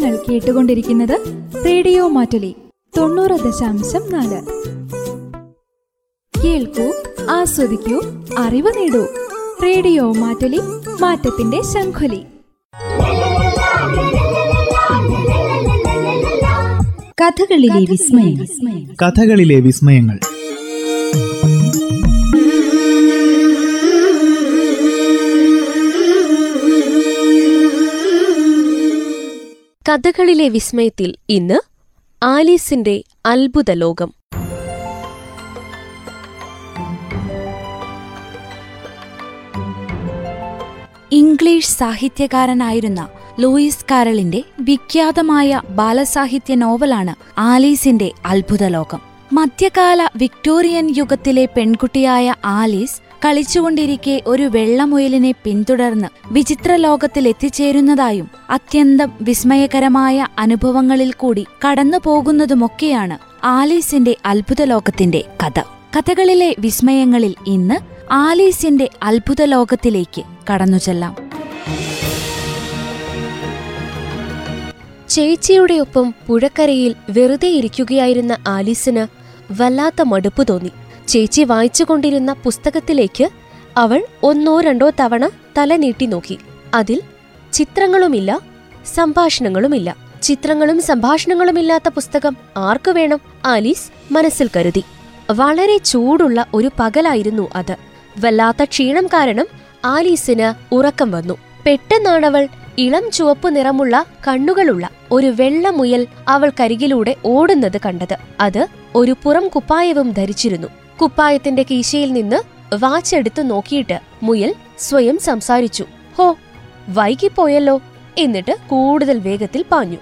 നിങ്ങൾ കേട്ടുകൊണ്ടിരിക്കുന്നത് റേഡിയോ മാറ്റലി തൊണ്ണൂറ് ദശാംശം നാല്. കേൾക്കൂ ആസ്വദിക്കൂ അറിവ് നേടൂ. റേഡിയോ മാറ്റലി മാറ്റത്തിന്റെ ശംഖുലി. കഥകളിലെ വിസ്മയം കഥകളിലെ വിസ്മയങ്ങൾ. കഥകളിലെ വിസ്മയത്തിൽ ഇന്ന് ആലീസിന്റെ അത്ഭുത ലോകം ഇംഗ്ലീഷ് സാഹിത്യകാരനായിരുന്ന ലൂയിസ് കാരളിന്റെ വിഖ്യാതമായ ബാലസാഹിത്യ നോവലാണ് ആലീസിന്റെ അത്ഭുത ലോകം മധ്യകാല വിക്ടോറിയൻ യുഗത്തിലെ പെൺകുട്ടിയായ ആലീസ് കളിച്ചുകൊണ്ടിരിക്കെ ഒരു വെള്ളമുയലിനെ പിന്തുടർന്ന് വിചിത്ര ലോകത്തിൽ എത്തിച്ചേരുന്നതായും അത്യന്തം വിസ്മയകരമായ അനുഭവങ്ങളിൽ കൂടി കടന്നു പോകുന്നതുമൊക്കെയാണ് ആലീസിന്റെ അത്ഭുത ലോകത്തിന്റെ കഥ. കഥകളിലെ വിസ്മയങ്ങളിൽ ഇന്ന് ആലീസിന്റെ അത്ഭുത ലോകത്തിലേക്ക് കടന്നുചെല്ലാം ചേച്ചിയുടെ ഒപ്പം പുഴക്കരയിൽ വെറുതെ ഇരിക്കുകയായിരുന്ന ആലീസിന് വല്ലാത്ത മടുപ്പ് തോന്നി. ചേച്ചി വായിച്ചുകൊണ്ടിരുന്ന പുസ്തകത്തിലേക്ക് അവൾ ഒന്നോ രണ്ടോ തവണ തല നീട്ടി നോക്കി. അതിൽ ചിത്രങ്ങളുമില്ല സംഭാഷണങ്ങളുമില്ല. ചിത്രങ്ങളും സംഭാഷണങ്ങളുമില്ലാത്ത പുസ്തകം ആർക്കു വേണം? ആലീസ് മനസ്സിൽ കരുതി. വളരെ ചൂടുള്ള ഒരു പകലായിരുന്നു അത്. വല്ലാത്ത ക്ഷീണം കാരണം ആലീസിന് ഉറക്കം വന്നു. പെട്ടെന്നാണവൾ ഇളം ചുവപ്പ് നിറമുള്ള കണ്ണുകളുള്ള ഒരു വെള്ളമുയൽ അവൾക്കരികിലൂടെ ഓടുന്നത് കണ്ടത്. അത് ഒരു പുറം കുപ്പായവും ധരിച്ചിരുന്നു. കുപ്പായത്തിന്റെ കീശയിൽ നിന്ന് വാച്ചെടുത്ത് നോക്കിയിട്ട് മുയൽ സ്വയം സംസാരിച്ചു. ഹോ വൈകിപ്പോയല്ലോ. എന്നിട്ട് കൂടുതൽ വേഗത്തിൽ പാഞ്ഞു.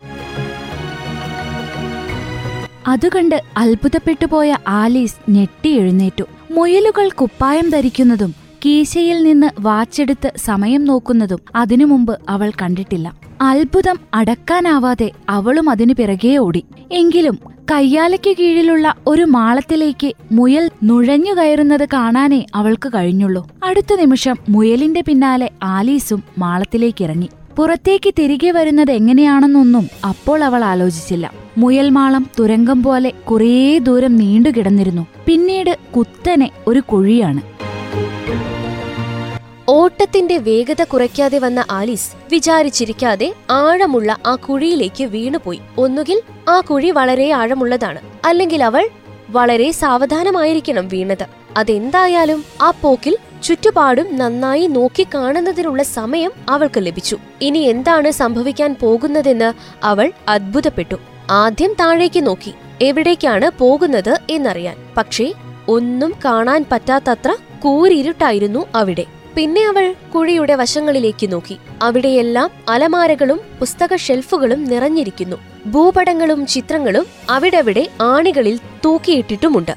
അതുകണ്ട് അത്ഭുതപ്പെട്ടുപോയ ആലീസ് ഞെട്ടി എഴുന്നേറ്റു. മുയലുകൾ കുപ്പായം ധരിക്കുന്നതും കീശയിൽ നിന്ന് വാച്ചെടുത്ത് സമയം നോക്കുന്നതും അതിനു മുമ്പ് അവൾ കണ്ടിട്ടില്ല. അത്ഭുതം അടക്കാനാവാതെ അവളും അതിനു പിറകെ ഓടി. എങ്കിലും കയ്യാലയ്ക്ക് കീഴിലുള്ള ഒരു മാളത്തിലേക്ക് മുയൽ നുഴഞ്ഞു കയറുന്നത് കാണാനേ അവൾക്ക് കഴിഞ്ഞുള്ളൂ. അടുത്ത നിമിഷം മുയലിന്റെ പിന്നാലെ ആലീസും മാളത്തിലേക്കിറങ്ങി. പുറത്തേക്ക് തിരികെ വരുന്നത് എങ്ങനെയാണെന്നൊന്നും അപ്പോൾ അവൾ ആലോചിച്ചില്ല. മുയൽമാളം തുരങ്കം പോലെ കുറേ ദൂരം നീണ്ടു കിടന്നിരുന്നു പിന്നീട് കുത്തനെ ഒരു കുഴിയാണ്. ഓട്ടത്തിന്റെ വേഗത കുറയ്ക്കാതെ വന്ന ആലീസ് വിചാരിച്ചിരിക്കാതെ ആഴമുള്ള ആ കുഴിയിലേക്ക് വീണുപോയി. ഒന്നുകിൽ ആ കുഴി വളരെ ആഴമുള്ളതാണ് അല്ലെങ്കിൽ അവൾ വളരെ സാവധാനമായിരിക്കണം വീണത്. അതെന്തായാലും ആ പോക്കിൽ ചുറ്റുപാടും നന്നായി നോക്കി കാണുന്നതിനുള്ള സമയം അവൾക്ക് ലഭിച്ചു. ഇനി എന്താണ് സംഭവിക്കാൻ പോകുന്നതെന്ന് അവൾ അത്ഭുതപ്പെട്ടു. ആദ്യം താഴേക്ക് നോക്കി എവിടേക്കാണ് പോകുന്നത് എന്നറിയാൻ. പക്ഷേ ഒന്നും കാണാൻ പറ്റാത്തത്ര കൂരിരുട്ടായിരുന്നു അവിടെ. പിന്നെ അവൾ കുഴിയുടെ വശങ്ങളിലേക്ക് നോക്കി. അവിടെയെല്ലാം അലമാരകളും പുസ്തക ഷെൽഫുകളും നിറഞ്ഞിരിക്കുന്നു. ഭൂപടങ്ങളും ചിത്രങ്ങളും അവിടെവിടെ ആണികളിൽ തൂക്കിയിട്ടിട്ടുമുണ്ട്.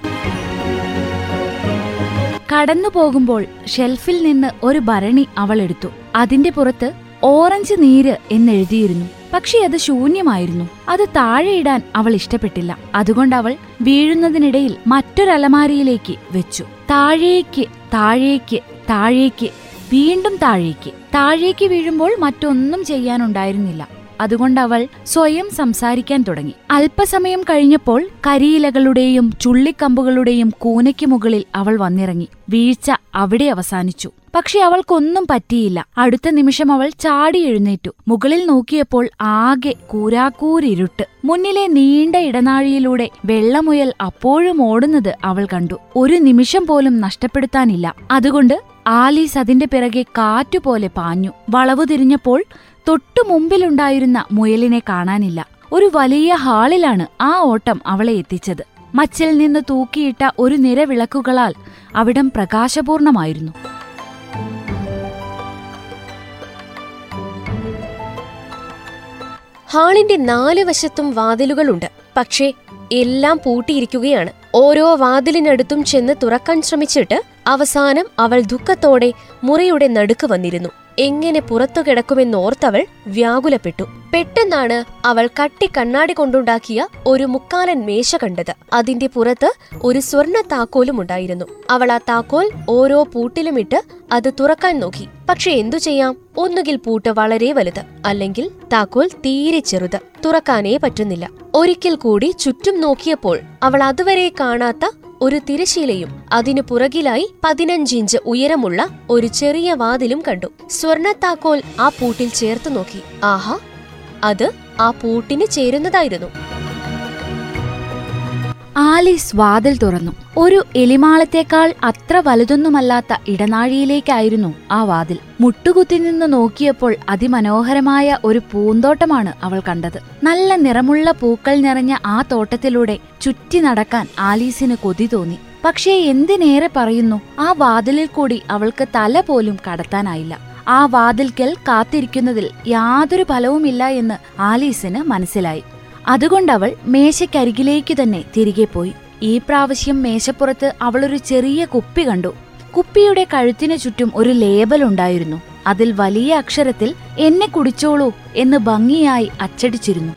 കടന്നു പോകുമ്പോൾ ഷെൽഫിൽ നിന്ന് ഒരു ഭരണി അവൾ എടുത്തു. അതിന്റെ പുറത്ത് ഓറഞ്ച് നീര് എന്നെഴുതിയിരുന്നു. പക്ഷേ അത് ശൂന്യമായിരുന്നു. അത് താഴെയിടാൻ അവൾ ഇഷ്ടപ്പെട്ടില്ല. അതുകൊണ്ട് അവൾ വീഴുന്നതിനിടയിൽ മറ്റൊരലമാരിയിലേക്ക് വെച്ചു. താഴേക്ക് താഴേക്ക് താഴേക്ക് വീണ്ടും താഴേക്ക്. താഴേക്ക് വീഴുമ്പോൾ മറ്റൊന്നും ചെയ്യാനുണ്ടായിരുന്നില്ല. അതുകൊണ്ട് അവൾ സ്വയം സംസാരിക്കാൻ തുടങ്ങി. അല്പസമയം കഴിഞ്ഞപ്പോൾ കരിയിലകളുടെയും ചുള്ളിക്കമ്പുകളുടെയും കൂനയ്ക്ക് മുകളിൽ അവൾ വന്നിറങ്ങി. വീഴ്ച അവിടെ അവസാനിച്ചു. പക്ഷെ അവൾക്കൊന്നും പറ്റിയില്ല. അടുത്ത നിമിഷം അവൾ ചാടി എഴുന്നേറ്റു. മുകളിൽ നോക്കിയപ്പോൾ ആകെ കൂരാക്കൂരിരുട്ട്. മുന്നിലെ നീണ്ട ഇടനാഴിയിലൂടെ വെള്ളമുയൽ അപ്പോഴും ഓടുന്നത് അവൾ കണ്ടു. ഒരു നിമിഷം പോലും നഷ്ടപ്പെടുത്താനില്ല. അതുകൊണ്ട് ആലീസ് അതിന്റെ പിറകെ കാറ്റുപോലെ പാഞ്ഞു. വളവു തിരിഞ്ഞപ്പോൾ തൊട്ടു മുമ്പിലുണ്ടായിരുന്ന മുയലിനെ കാണാനില്ല. ഒരു വലിയ ഹാളിലാണ് ആ ഓട്ടം അവളെ എത്തിച്ചത്. മച്ചിൽ നിന്ന് തൂക്കിയിട്ട ഒരു നിര വിളക്കുകളാൽ അവിടം പ്രകാശപൂർണമായിരുന്നു. ഹാളിന്റെ നാല് വശത്തും വാതിലുകളുണ്ട്. പക്ഷേ എല്ലാം പൂട്ടിയിരിക്കുകയാണ്. ഓരോ വാതിലിനടുത്തും ചെന്ന് തുറക്കാൻ ശ്രമിച്ചിട്ട് അവസാനം അവൾ ദുഃഖത്തോടെ മുറിയുടെ നടുക്ക് വന്നിരുന്നു. എങ്ങനെ പുറത്തു കിടക്കുമെന്നോർത്തവൾ വ്യാകുലപ്പെട്ടു. പെട്ടെന്നാണ് അവൾ കട്ടി കണ്ണാടി കൊണ്ടുണ്ടാക്കിയ ഒരു മുക്കാലൻ മേശ കണ്ടത്. അതിന്റെ പുറത്ത് ഒരു സ്വർണ താക്കോലും ഉണ്ടായിരുന്നു. അവൾ ആ താക്കോൽ ഓരോ പൂട്ടിലുമിട്ട് അത് തുറക്കാൻ നോക്കി. പക്ഷെ എന്തു ചെയ്യാം? ഒന്നുകിൽ പൂട്ട് വളരെ വലുത് അല്ലെങ്കിൽ താക്കോൽ തീരെ ചെറുത്. തുറക്കാനേ പറ്റുന്നില്ല. ഒരിക്കൽ കൂടി ചുറ്റും നോക്കിയപ്പോൾ അവൾ അതുവരെ കാണാത്ത ഒരു തിരശീലയും അതിനു പുറകിലായി പതിനഞ്ചിഞ്ച് ഉയരമുള്ള ഒരു ചെറിയ വാതിലും കണ്ടു. സ്വർണത്താക്കോൽ ആ പൂട്ടിൽ ചേർത്തു നോക്കി. ആഹാ അത് ആ പൂട്ടിന് ചേരുന്നതായിരുന്നു. ആലീസ് വാതിൽ തുറന്നു. ഒരു എലിമാളത്തേക്കാൾ അത്ര വലുതൊന്നുമല്ലാത്ത ഇടനാഴിയിലേക്കായിരുന്നു ആ വാതിൽ. മുട്ടുകുത്തി നിന്ന് നോക്കിയപ്പോൾ അതിമനോഹരമായ ഒരു പൂന്തോട്ടമാണ് അവൾ കണ്ടത്. നല്ല നിറമുള്ള പൂക്കൾ നിറഞ്ഞ ആ തോട്ടത്തിലൂടെ ചുറ്റി നടക്കാൻ ആലീസിന് കൊതി തോന്നി. പക്ഷേ എന്തിനേറെ പറയുന്നു ആ വാതിലിൽ കൂടി അവൾക്ക് തല പോലും കടത്താനായില്ല. ആ വാതിൽക്കൽ കാത്തിരിക്കുന്നതിൽ യാതൊരു ഫലവുമില്ല എന്ന് ആലീസിന് മനസ്സിലായി. അതുകൊണ്ടവൾ മേശയ്ക്കരികിലേക്ക് തന്നെ തിരികെ പോയി. ഈ പ്രാവശ്യം മേശപ്പുറത്ത് അവളൊരു ചെറിയ കുപ്പി കണ്ടു. കുപ്പിയുടെ കഴുത്തിനു ചുറ്റും ഒരു ലേബൽ ഉണ്ടായിരുന്നു. അതിൽ വലിയ അക്ഷരത്തിൽ എന്നെ കുടിച്ചോളൂ എന്ന് ഭംഗിയായി അച്ചടിച്ചിരുന്നു.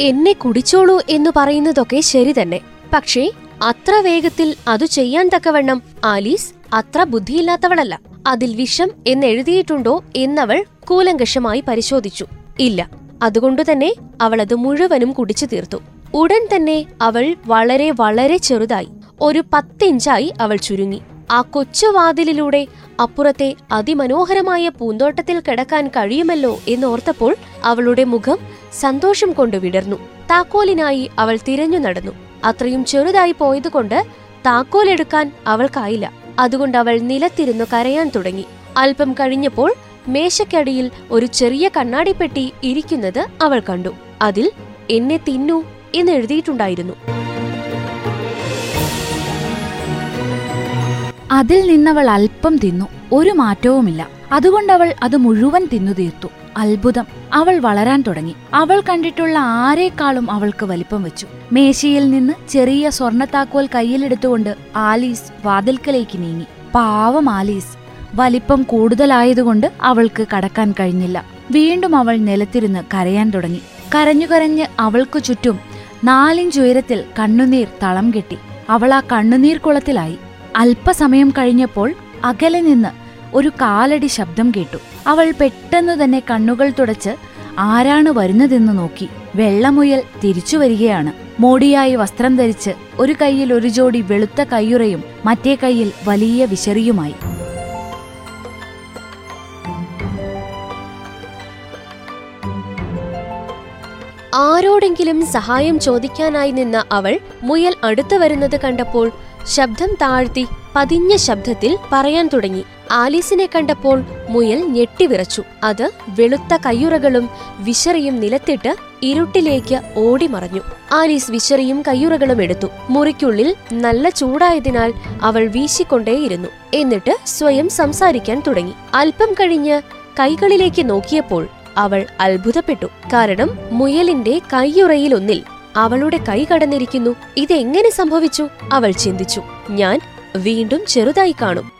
എന്നെ കുടിച്ചോളൂ എന്ന് പറയുന്നതൊക്കെ ശരി തന്നെ. പക്ഷേ അത്ര വേഗത്തിൽ അതു ചെയ്യാൻ തക്കവണ്ണം ആലീസ് അത്ര ബുദ്ധിയില്ലാത്തവളല്ല. അതിൽ വിഷം എന്നെഴുതിയിട്ടുണ്ടോ എന്നവൾ കൂലങ്കഷമായി പരിശോധിച്ചു. ഇല്ല. അതുകൊണ്ട് തന്നെ അവൾ അത് മുഴുവനും കുടിച്ചു തീർത്തു. ഉടൻ തന്നെ അവൾ വളരെ വളരെ ചെറുതായി ഒരു പത്തിഞ്ചായി അവൾ ചുരുങ്ങി. ആ കൊച്ചുവാതിലിലൂടെ അപ്പുറത്തെ അതിമനോഹരമായ പൂന്തോട്ടത്തിൽ കിടക്കാൻ കഴിയുമല്ലോ എന്നോർത്തപ്പോൾ അവളുടെ മുഖം സന്തോഷം കൊണ്ട് വിടർന്നു. താക്കോലിനായി അവൾ തിരഞ്ഞു നടന്നു. അത്രയും ചെറുതായി പോയതുകൊണ്ട് താക്കോലെടുക്കാൻ അവൾക്കായില്ല. അതുകൊണ്ട് അവൾ നിലത്തിരുന്നു കരയാൻ തുടങ്ങി. അല്പം കഴിഞ്ഞപ്പോൾ മേശക്കടിയിൽ ഒരു ചെറിയ കണ്ണാടിപ്പെട്ടി ഇരിക്കുന്നത് അവൾ കണ്ടു. അതിൽ എന്നെ തിന്നു എന്ന് എഴുതിയിട്ടുണ്ടായിരുന്നു. അതിൽ നിന്നവൾ അല്പം തിന്നു ഒരു മാറ്റവുമില്ല. അതുകൊണ്ടവൾ അത് മുഴുവൻ തിന്നു തീർത്തു. അത്ഭുതം. അവൾ വളരാൻ തുടങ്ങി. അവൾ കണ്ടിട്ടുള്ള ആരേക്കാളും അവൾക്ക് വലിപ്പം വെച്ചു. മേശയിൽ നിന്ന് ചെറിയ സ്വർണത്താക്കോൽ കയ്യിലെടുത്തുകൊണ്ട് ആലീസ് വാതിൽക്കലേക്ക് നീങ്ങി. പാവം ആലീസ്. വലിപ്പം കൂടുതലായതുകൊണ്ട് അവൾക്ക് കടക്കാൻ കഴിഞ്ഞില്ല. വീണ്ടും അവൾ നിലത്തിരുന്ന് കരയാൻ തുടങ്ങി. കരഞ്ഞു കരഞ്ഞ് അവൾക്കു ചുറ്റും നാലിഞ്ചുയരത്തിൽ കണ്ണുനീർ തളം കെട്ടി. അവൾ ആ കണ്ണുനീർ കുളത്തിലായി. അല്പസമയം കഴിഞ്ഞപ്പോൾ അകലെ നിന്ന് ഒരു കാലടി ശബ്ദം കേട്ടു. അവൾ പെട്ടെന്നു തന്നെ കണ്ണുകൾ തുടച്ച് ആരാണ് വരുന്നതെന്ന് നോക്കി. വെള്ളമുയൽ തിരിച്ചു വരികയാണ്. മോടിയായി വസ്ത്രം ധരിച്ച് ഒരു കൈയിൽ ഒരു ജോഡി വെളുത്ത കയ്യുറയും മറ്റേ കൈയിൽ വലിയ വിശറിയുമായി. ആരോടെങ്കിലും സഹായം ചോദിക്കാനായി നിന്ന അവൾ മുയൽ അടുത്തു വരുന്നത് കണ്ടപ്പോൾ ശബ്ദം താഴ്ത്തി പതിഞ്ഞ ശബ്ദത്തിൽ പറയാൻ തുടങ്ങി. ആലീസിനെ കണ്ടപ്പോൾ മുയൽ ഞെട്ടിവിറച്ചു അത് വെളുത്ത കയ്യുറകളും വിശറിയും നിലത്തിട്ട് ഇരുട്ടിലേക്ക് ഓടിമറഞ്ഞു ആലീസ് വിശറിയും കയ്യുറകളും എടുത്തു. മുറിക്കുള്ളിൽ നല്ല ചൂടായതിനാൽ അവൾ വീശിക്കൊണ്ടേയിരുന്നു. എന്നിട്ട് സ്വയം സംസാരിക്കാൻ തുടങ്ങി. അല്പം കഴിഞ്ഞ് കൈകളിലേക്ക് നോക്കിയപ്പോൾ അവൾ അത്ഭുതപ്പെട്ടു. കാരണം മുയലിന്റെ കൈയുറയിലൊന്നിൽ അവളുടെ കൈ കടന്നിരിക്കുന്നു. ഇതെങ്ങനെ സംഭവിച്ചു? അവൾ ചിന്തിച്ചു. ഞാൻ വീണ്ടും ചെറുതായി കാണും.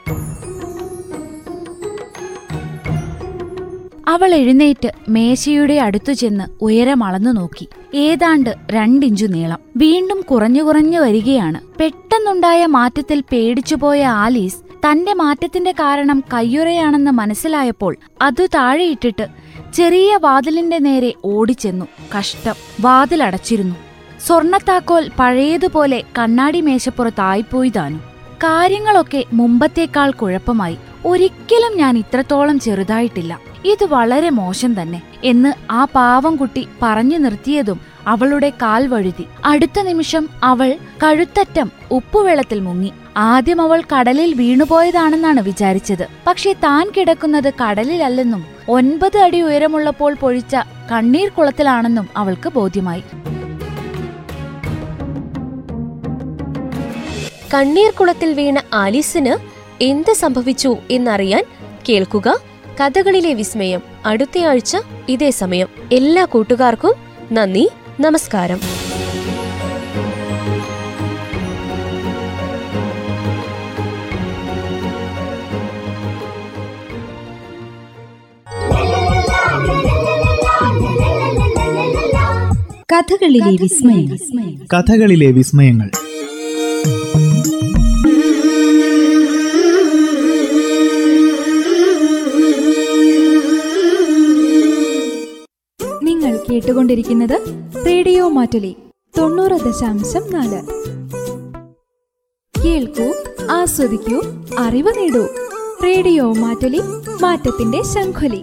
അവൾ എഴുന്നേറ്റ് മേശയുടെ അടുത്തു ചെന്ന് ഉയരം അളന്നു നോക്കി. ഏതാണ്ട് രണ്ടിഞ്ചു നീളം. വീണ്ടും കുറഞ്ഞു കുറഞ്ഞു വരികയാണ്. പെട്ടെന്നുണ്ടായ മാറ്റത്തിൽ പേടിച്ചുപോയ ആലീസ് തന്റെ മാറ്റത്തിന്റെ കാരണം കയ്യുറയാണെന്ന് മനസ്സിലായപ്പോൾ അതു താഴെയിട്ടിട്ട് ചെറിയ വാതിലിന്റെ നേരെ ഓടിച്ചെന്നു. കഷ്ടം. വാതിലടച്ചിരുന്നു. സ്വർണത്താക്കോൽ പഴയതുപോലെ കണ്ണാടി മേശപ്പുറത്തായിപ്പോയി താനും. കാര്യങ്ങളൊക്കെ മുമ്പത്തേക്കാൾ കുഴപ്പമായി. ഒരിക്കലും ഞാൻ ഇത്രത്തോളം ചെറുതായിട്ടില്ല. ഇത് വളരെ മോശം തന്നെ എന്ന് ആ പാവം കുട്ടി പറഞ്ഞു നിർത്തിയതും അവളുടെ കാൽ വഴുതി അടുത്ത നിമിഷം അവൾ കഴുത്തറ്റം ഉപ്പുവെള്ളത്തിൽ മുങ്ങി. ആദ്യം അവൾ കടലിൽ വീണുപോയതാണെന്നാണ് വിചാരിച്ചത്. പക്ഷേ താൻ കിടക്കുന്നത് കടലിലല്ലെന്നും ഒൻപത് അടി ഉയരമുള്ളപ്പോൾ പൊഴിച്ച കണ്ണീർ കുളത്തിലാണെന്നും അവൾക്ക് ബോധ്യമായി. കണ്ണീർ കുളത്തിൽ വീണ ആലീസിന് എന്ത് സംഭവിച്ചു എന്നറിയാൻ കേൾക്കുക കഥകളിലെ വിസ്മയം. അടുത്തയാഴ്ച ഇതേ സമയം. എല്ലാ കൂട്ടുകാർക്കും നന്ദി നമസ്കാരം. കഥകളിലെ വിസ്മയം കഥകളിലെ വിസ്മയങ്ങൾ. നിങ്ങൾ കേട്ടുകൊണ്ടിരിക്കുന്നത് റേഡിയോ മാറ്റലി തൊണ്ണൂറ് ദശാംശം നാല്. കേൾക്കൂ ആസ്വദിക്കൂ അറിവ് നേടൂ. റേഡിയോ മാറ്റലി മാറ്റത്തിന്റെ ശംഖുലി.